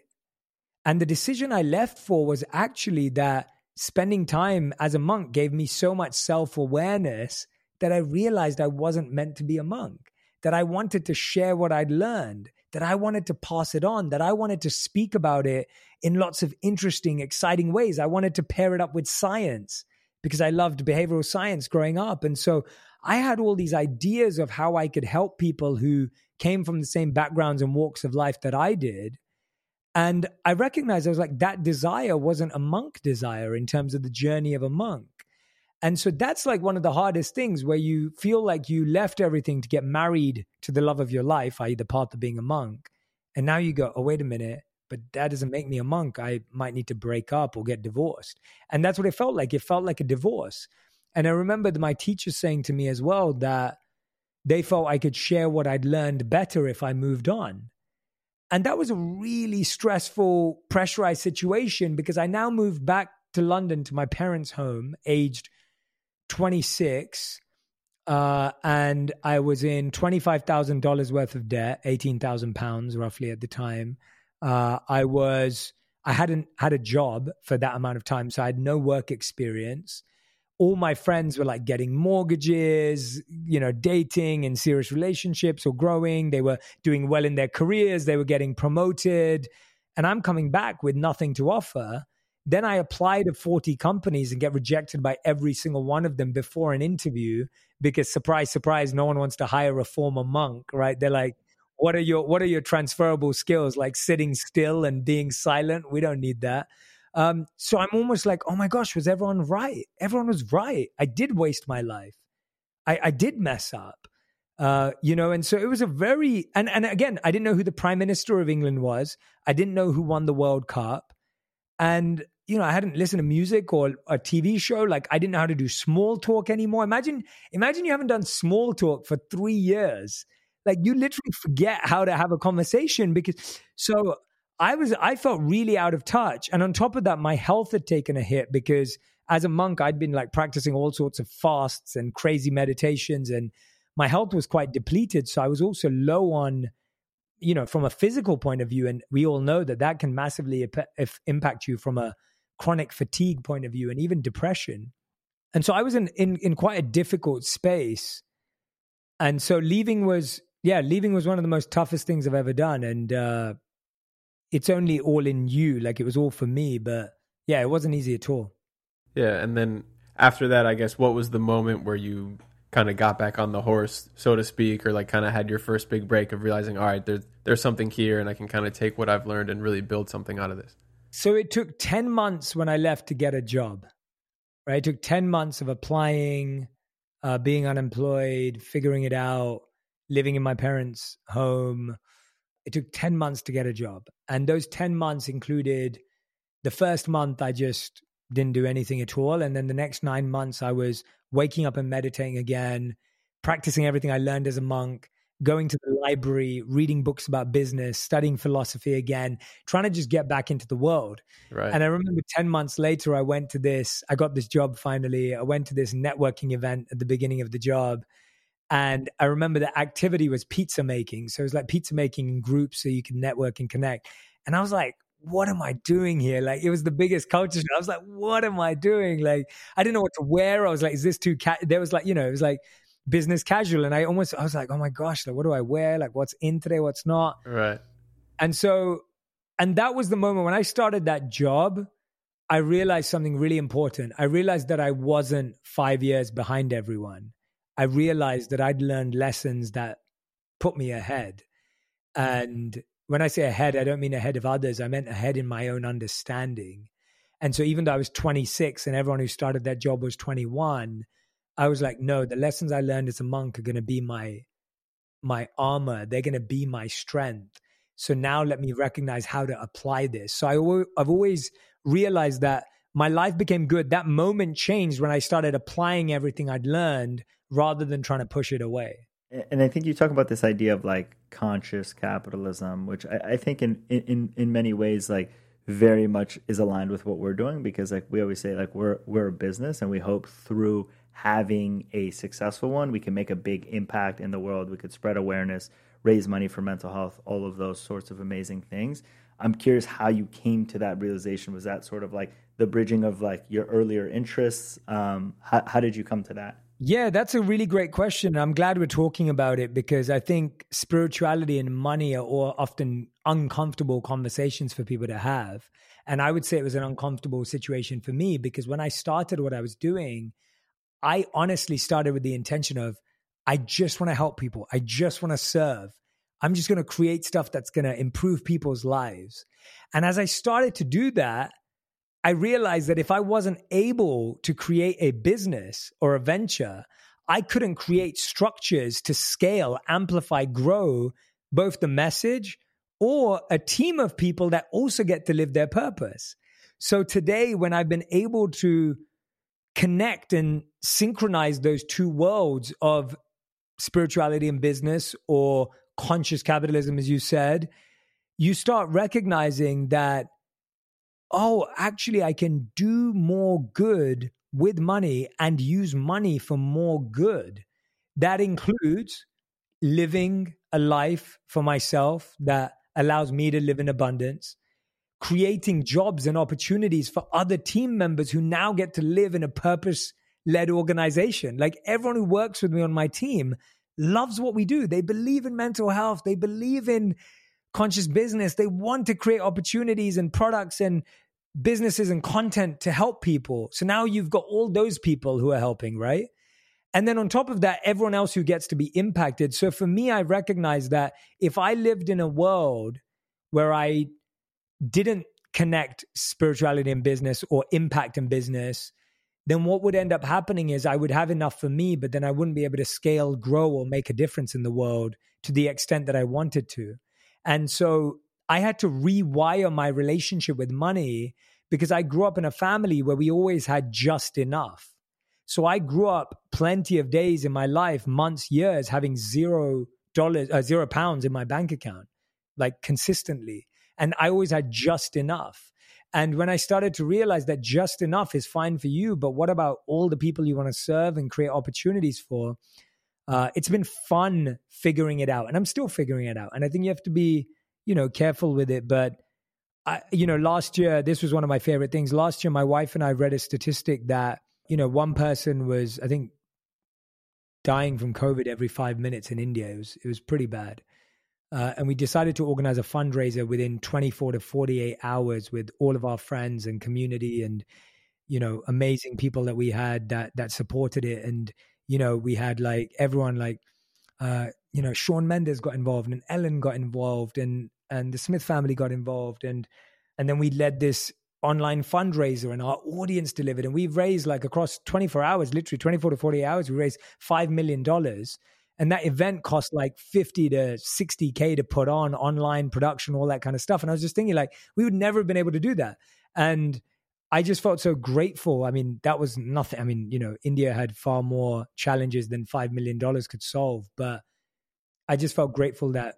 And the decision i left for was actually that spending time as a monk gave me so much self-awareness that i realized i wasn't meant to be a monk that i wanted to share what i'd learned that I wanted to pass it on, that I wanted to speak about it in lots of interesting, exciting ways. I wanted to pair it up with science because I loved behavioral science growing up. And so I had all these ideas of how I could help people who came from the same backgrounds and walks of life that I did. And I recognized I was like, that desire wasn't a monk desire in terms of the journey of a monk. And so that's like one of the hardest things where you feel like you left everything to get married to the love of your life, i.e., the path of being a monk. And now you go, oh, wait a minute, but that doesn't make me a monk. I might need to break up or get divorced. And that's what it felt like. It felt like a divorce. And I remember my teacher saying to me as well that they felt I could share what I'd learned better if I moved on. And that was a really stressful, pressurized situation because I now moved back to London to my parents' home, aged 26. uh, and I was in twenty five thousand dollars worth of debt, eighteen thousand pounds roughly at the time. Uh, I was I hadn't had a job for that amount of time, so I had no work experience. All my friends were like getting mortgages, you know, dating in serious relationships or growing. They were doing well in their careers. They were getting promoted, and I'm coming back with nothing to offer. Then I apply to 40 companies and get rejected by every single one of them before an interview because surprise, surprise, no one wants to hire a former monk, right? They're like, what are your what are your transferable skills like sitting still and being silent? We don't need that. Um, so i'm almost like oh my gosh was everyone right? Everyone was right. I did waste my life. I, I did mess up. Uh, you know and so it was a very and, and again i didn't know who the prime minister of england was. I didn't know who won the world cup. And you know i hadn't listened to music or a tv show like i didn't know how to do small talk anymore imagine imagine you haven't done small talk for three years like you literally forget how to have a conversation because so I was I felt really out of touch. And on top of that, my health had taken a hit because as a monk, I'd been like practicing all sorts of fasts and crazy meditations, and my health was quite depleted. So I was also low on, you know, from a physical point of view. And we all know that that can massively if impact you from a chronic fatigue point of view and even depression. And so I was in, in, in quite a difficult space. And so leaving was yeah, leaving was one of the most toughest things I've ever done. And uh, it's only all in you. Like it was all for me. But yeah, it wasn't easy at all. Yeah. And then after that, I guess, what was the moment where you kind of got back on the horse, so to speak, or like kind of had your first big break of realizing, all right, there's, there's something here and I can kind of take what I've learned and really build something out of this? So it took 10 months when I left to get a job, right? It took 10 months of applying, uh, being unemployed, figuring it out living in my parents' home. It took 10 months to get a job. And those 10 months included the first month, I just didn't do anything at all. And then the next nine months, I was waking up and meditating again, practicing everything I learned as a monk, going to the library, reading books about business, studying philosophy again, trying to just get back into the world. Right. And I remember 10 months later, I went to this, I got this job finally. I went to this networking event at the beginning of the job. And I remember the activity was pizza making. So it was like pizza making in groups so you can network and connect. And I was like, what am I doing here? Like it was the biggest culture shock. I was like, what am I doing? Like I didn't know what to wear. I was like, is this too ca-? there was like, you know, it was like business casual. And I almost I was like, oh my gosh, like what do I wear? Like what's in today, what's not? Right. And so and that was the moment when I started that job, I realized something really important. I realized that I wasn't five years behind everyone. I realized that I'd learned lessons that put me ahead. And when I say ahead, I don't mean ahead of others. I meant ahead in my own understanding. And so even though I was 26 and everyone who started that job was 21, I was like, no, the lessons I learned as a monk are going to be my my armor. They're going to be my strength. So now let me recognize how to apply this. So I, I've always realized that my life became good. That moment changed when I started applying everything I'd learned rather than trying to push it away. And I think you talk about this idea of like conscious capitalism, which I, I think in, in in many ways like very much is aligned with what we're doing because like we always say like we're we're a business and we hope through having a successful one we can make a big impact in the world. We could spread awareness raise money for mental health all of those sorts of amazing things. I'm curious how you came to that realization. Was that sort of like the bridging of like your earlier interests? Um, how, how did you come to that? Yeah, that's a really great question. I'm glad we're talking about it because I think spirituality and money are often uncomfortable conversations for people to have. And I would say it was an uncomfortable situation for me because when I started what I was doing, I honestly started with the intention of, I just want to help people. I just want to serve. I'm just going to create stuff that's going to improve people's lives. And as I started to do that, I realized that if I wasn't able to create a business or a venture, I couldn't create structures to scale, amplify, grow both the message or a team of people that also get to live their purpose. So today, when I've been able to connect and synchronize those two worlds of spirituality and business or conscious capitalism, as you said, you start recognizing that oh, actually, I can do more good with money and use money for more good. that includes living a life for myself that allows me to live in abundance, creating jobs and opportunities for other team members who now get to live in a purpose led organization. Like everyone who works with me on my team loves what we do. They believe in mental health. They believe in conscious business. They want to create opportunities and products and businesses and content to help people. So now you've got all those people who are helping, right? And then on top of that, everyone else who gets to be impacted. So for me, I recognize that if I lived in a world where I didn't connect spirituality and business or impact in business, then what would end up happening is I would have enough for me, but then I wouldn't be able to scale, grow, or make a difference in the world to the extent that I wanted to. And so I had to rewire my relationship with money because I grew up in a family where we always had just enough. So I grew up plenty of days in my life, months, years, having zero dollars, uh, zero pounds in my bank account, like consistently. And I always had just enough. And when I started to realize that just enough is fine for you, but what about all the people you want to serve and create opportunities for? Uh, it's been fun figuring it out, and I'm still figuring it out. And I think you have to be you know, careful with it. But I, you know, last year, this was one of my favorite things. Last year, my wife and I read a statistic that, you know, one person was, I think, dying from COVID every five minutes in India. It was, it was pretty bad. Uh, and we decided to organize a fundraiser within 24 to 48 hours with all of our friends and community and, you know, amazing people that we had that, that supported it. And, you know, we had like everyone like, uh, you know, Shawn Mendes got involved and Ellen got involved and and the Smith family got involved. And and then we led this online fundraiser and our audience delivered. And we've raised like across 24 hours literally 24 to 48 hours we raised 5 million dollars and that event cost like 50 to 60k to put on online production all that kind of stuff. And i was just thinking like we would never have been able to do that. And i just felt so grateful. I mean that was nothing. I mean you know india had far more challenges than 5 million dollars could solve. But i just felt grateful that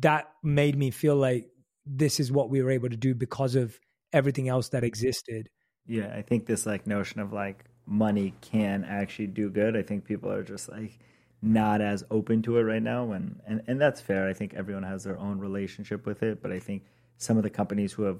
that made me feel like this is what we were able to do because of everything else that existed. Yeah, I think this like notion of like money can actually do good. I think people are just like not as open to it right now and and, and that's fair. I think everyone has their own relationship with it, but I think some of the companies who have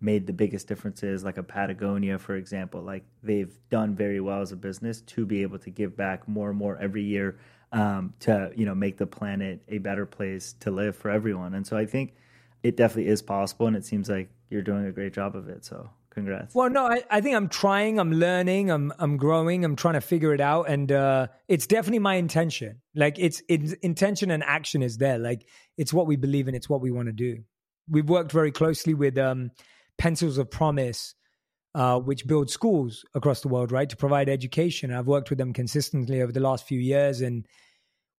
made the biggest differences like a Patagonia for example, like they've done very well as a business to be able to give back more and more every year um, to you know make the planet a better place to live for everyone. And so I think it definitely is possible, and it seems like you're doing a great job of it. So congrats. Well, no, I, I think I'm trying, I'm learning, I'm I'm growing, I'm trying to figure it out, and uh, it's definitely my intention. Like it's, it's intention and action is there. Like it's what we believe in, it's what we want to do. We've worked very closely with um, Pencils of Promise. Uh, which build schools across the world, right, to provide education. I've worked with them consistently over the last few years, and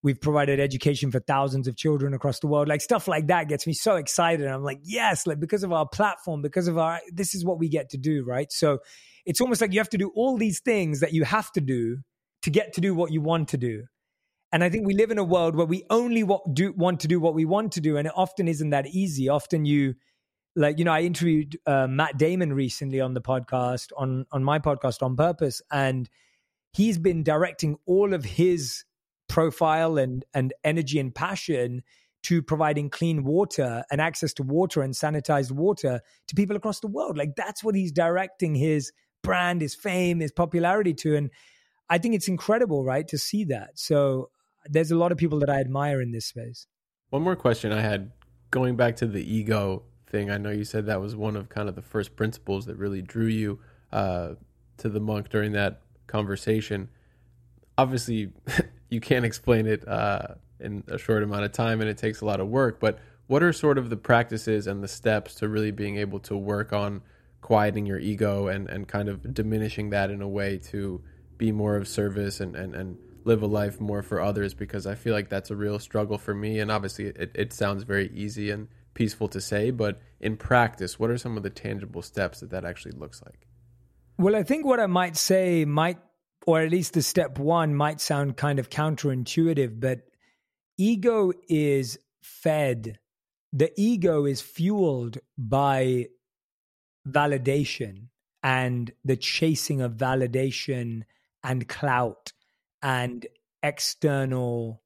We've provided education for thousands of children across the world. Like stuff like that gets me so excited. I'm like, yes, like because of our platform, because of our, this is what we get to do, right? So it's almost like you have to do all these things that you have to do to get to do what you want to do. And I think we live in a world where we only want, do, want to do what we want to do. And it often isn't that easy. Often you, like, you know, I interviewed uh, Matt Damon recently on the podcast, on, on my podcast on purpose. And he's been directing all of his profile and and energy and passion to providing clean water and access to water and sanitized water to people across the world. Like that's what he's directing his brand, his fame, his popularity to. And I think it's incredible, right, to see that. So there's a lot of people that I admire in this space. One more question I had going back to the ego thing. I know you said that was one of kind of the first principles that really drew you uh, to the monk during that conversation. Obviously, [laughs] you can't explain it uh, in a short amount of time, and it takes a lot of work. But what are sort of the practices and the steps to really being able to work on quieting your ego and, and kind of diminishing that in a way to be more of service and, and, and live a life more for others? Because I feel like that's a real struggle for me. And obviously, it, it sounds very easy and peaceful to say, but in practice, what are some of the tangible steps that that actually looks like? Well, I think what I might say might or at least the step one might sound kind of counterintuitive, but ego is fed. The ego is fueled by validation and the chasing of validation and clout and external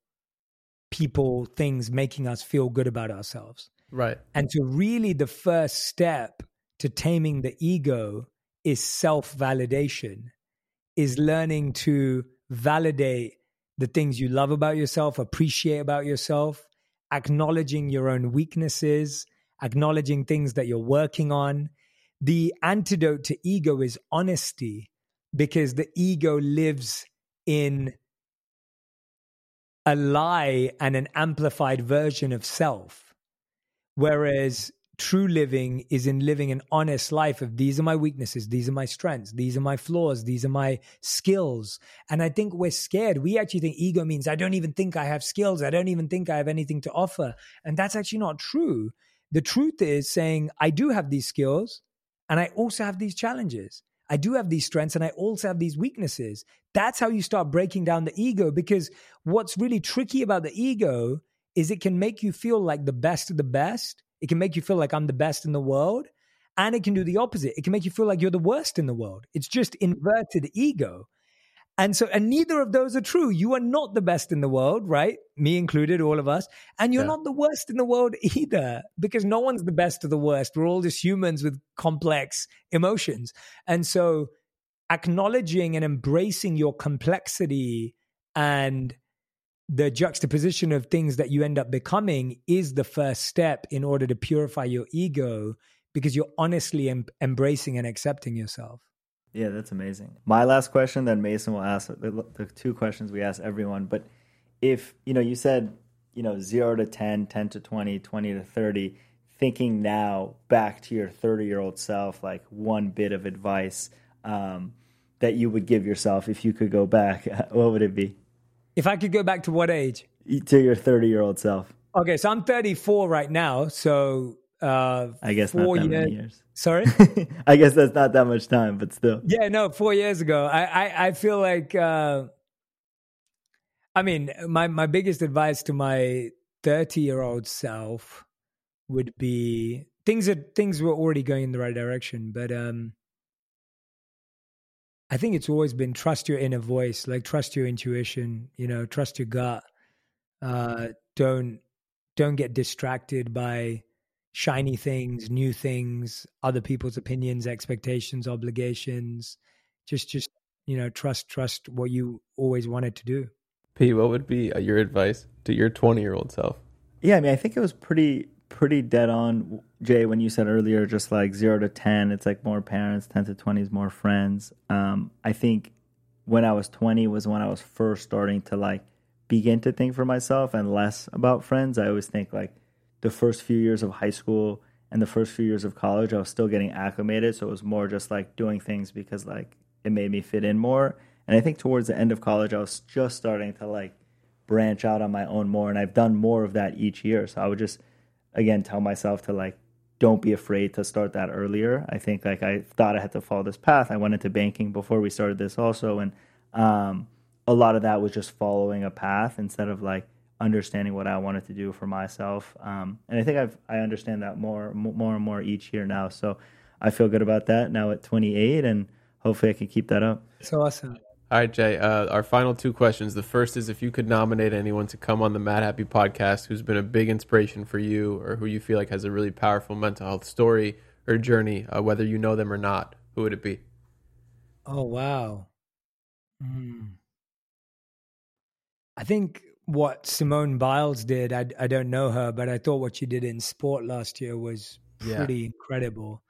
people, things making us feel good about ourselves. Right. And so, really, the first step to taming the ego is self validation, is learning to validate the things you love about yourself, appreciate about yourself, acknowledging your own weaknesses, acknowledging things that you're working on. The antidote to ego is honesty because the ego lives in a lie and an amplified version of self. Whereas true living is in living an honest life of these are my weaknesses, these are my strengths, these are my flaws, these are my skills. And I think we're scared. We actually think ego means I don't even think I have skills. I don't even think I have anything to offer. And that's actually not true. The truth is saying, I do have these skills and I also have these challenges. I do have these strengths and I also have these weaknesses. That's how you start breaking down the ego because what's really tricky about the ego is it can make you feel like the best of the best it can make you feel like I'm the best in the world. And it can do the opposite. It can make you feel like you're the worst in the world. It's just inverted ego. And so, and neither of those are true. You are not the best in the world, right? Me included, all of us. And you're yeah. not the worst in the world [laughs] either, because no one's the best or the worst. We're all just humans with complex emotions. And so, acknowledging and embracing your complexity and the juxtaposition of things that you end up becoming is the first step in order to purify your ego because you're honestly em- embracing and accepting yourself. Yeah, that's amazing. My last question, then Mason will ask the, the two questions we ask everyone. But if, you know, you said, you know, zero to 10, 10 to 20, 20 to 30, thinking now back to your 30 year old self, like one bit of advice um, that you would give yourself if you could go back, [laughs] what would it be? If I could go back to what age? To your 30 year old self. Okay, so I'm 34 right now. So uh, I guess four years. years. Sorry, [laughs] I guess that's not that much time, but still. Yeah, no, four years ago. I I, I feel like. Uh, I mean, my my biggest advice to my 30 year old self would be things that things were already going in the right direction, but um, I think it's always been trust your inner voice, like trust your intuition, you know, trust your gut. Uh, don't don't get distracted by shiny things, new things, other people's opinions, expectations, obligations. Just just you know, trust trust what you always wanted to do. P, what would be uh, your advice to your 20 year old self? Yeah, I mean, I think it was pretty pretty dead on, Jay, when you said earlier, just like zero to 10, it's like more parents, 10 to 20 is more friends. Um, I think when I was 20 was when I was first starting to like begin to think for myself and less about friends. I always think like the first few years of high school and the first few years of college, I was still getting acclimated. So it was more just like doing things because like it made me fit in more. And I think towards the end of college, I was just starting to like branch out on my own more. And I've done more of that each year. So I would just again tell myself to like don't be afraid to start that earlier. I think like I thought I had to follow this path. I went into banking before we started this also, and um, a lot of that was just following a path instead of like understanding what I wanted to do for myself. Um, and I think I've I understand that more more and more each year now. So I feel good about that now at 28, and hopefully I can keep that up. So awesome. All right, Jay. Uh, our final two questions. The first is if you could nominate anyone to come on the Madhappy podcast who's been a big inspiration for you or who you feel like has a really powerful mental health story or journey, uh, whether you know them or not, who would it be? Oh, wow. Mm. I think what Simone Biles did, I, I don't know her, but I thought what she did in sport last year was pretty yeah. incredible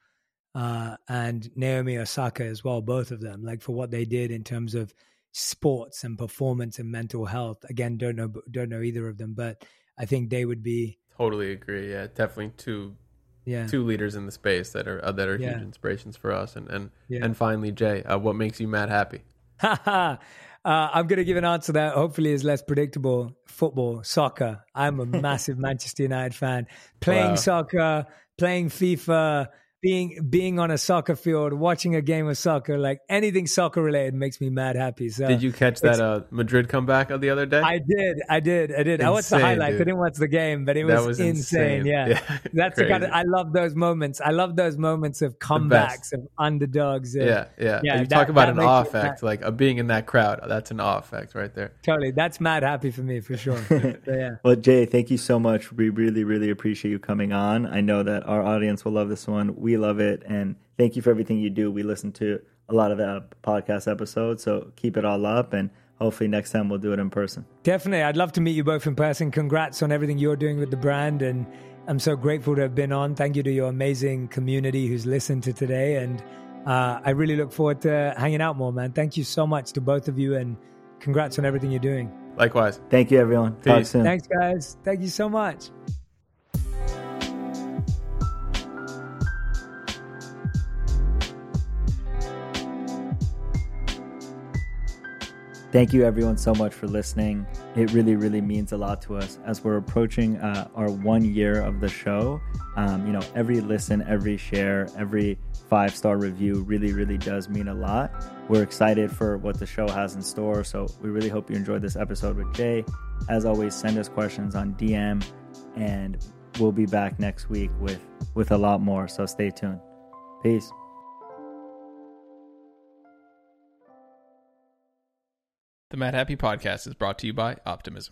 uh, and Naomi Osaka as well, both of them, like for what they did in terms of sports and performance and mental health. Again, don't know don't know either of them, but I think they would be totally agree. Yeah, definitely two yeah. two leaders in the space that are uh, that are yeah. huge inspirations for us. And and yeah. and finally, Jay, uh, what makes you mad happy? [laughs] uh, I'm going to give an answer that hopefully is less predictable. Football, soccer. I'm a [laughs] massive Manchester United fan. Playing wow. soccer, playing FIFA, being being on a soccer field, watching a game of soccer, like anything soccer related makes me mad happy. So did you catch that uh, Madrid comeback of the other day? I did, I did, I did. Insane, I watched the highlights. Dude. I didn't watch the game, but it was, was insane. insane. Yeah, yeah. [laughs] that's the kind of I love those moments. I love those moments of comebacks of underdogs. And, yeah, yeah. yeah you that, talk about an awe effect, like of being in that crowd. That's an awe effect right there. Totally, that's mad happy for me for sure. [laughs] yeah. Well, Jay, thank you so much. We really, really appreciate you coming on. I know that our audience will love this one. We love it, and thank you for everything you do. We listen to a lot of the podcast episodes, so keep it all up, and hopefully next time we'll do it in person. Definitely, I'd love to meet you both in person. Congrats on everything you're doing with the brand, and I'm so grateful to have been on. Thank you to your amazing community who's listened to today, and uh, I really look forward to hanging out more, man. Thank you so much to both of you, and congrats on everything you're doing. Likewise. Thank you, everyone. Peace. Talk soon. Thanks, guys. Thank you so much. Thank you, everyone, so much for listening. It really, really means a lot to us as we're approaching uh, our one year of the show. Um, you know, every listen, every share, every five star review really, really does mean a lot. We're excited for what the show has in store. So we really hope you enjoyed this episode with Jay. As always, send us questions on DM, and we'll be back next week with with a lot more. So stay tuned. Peace. The Madhappy Podcast is brought to you by Optimism.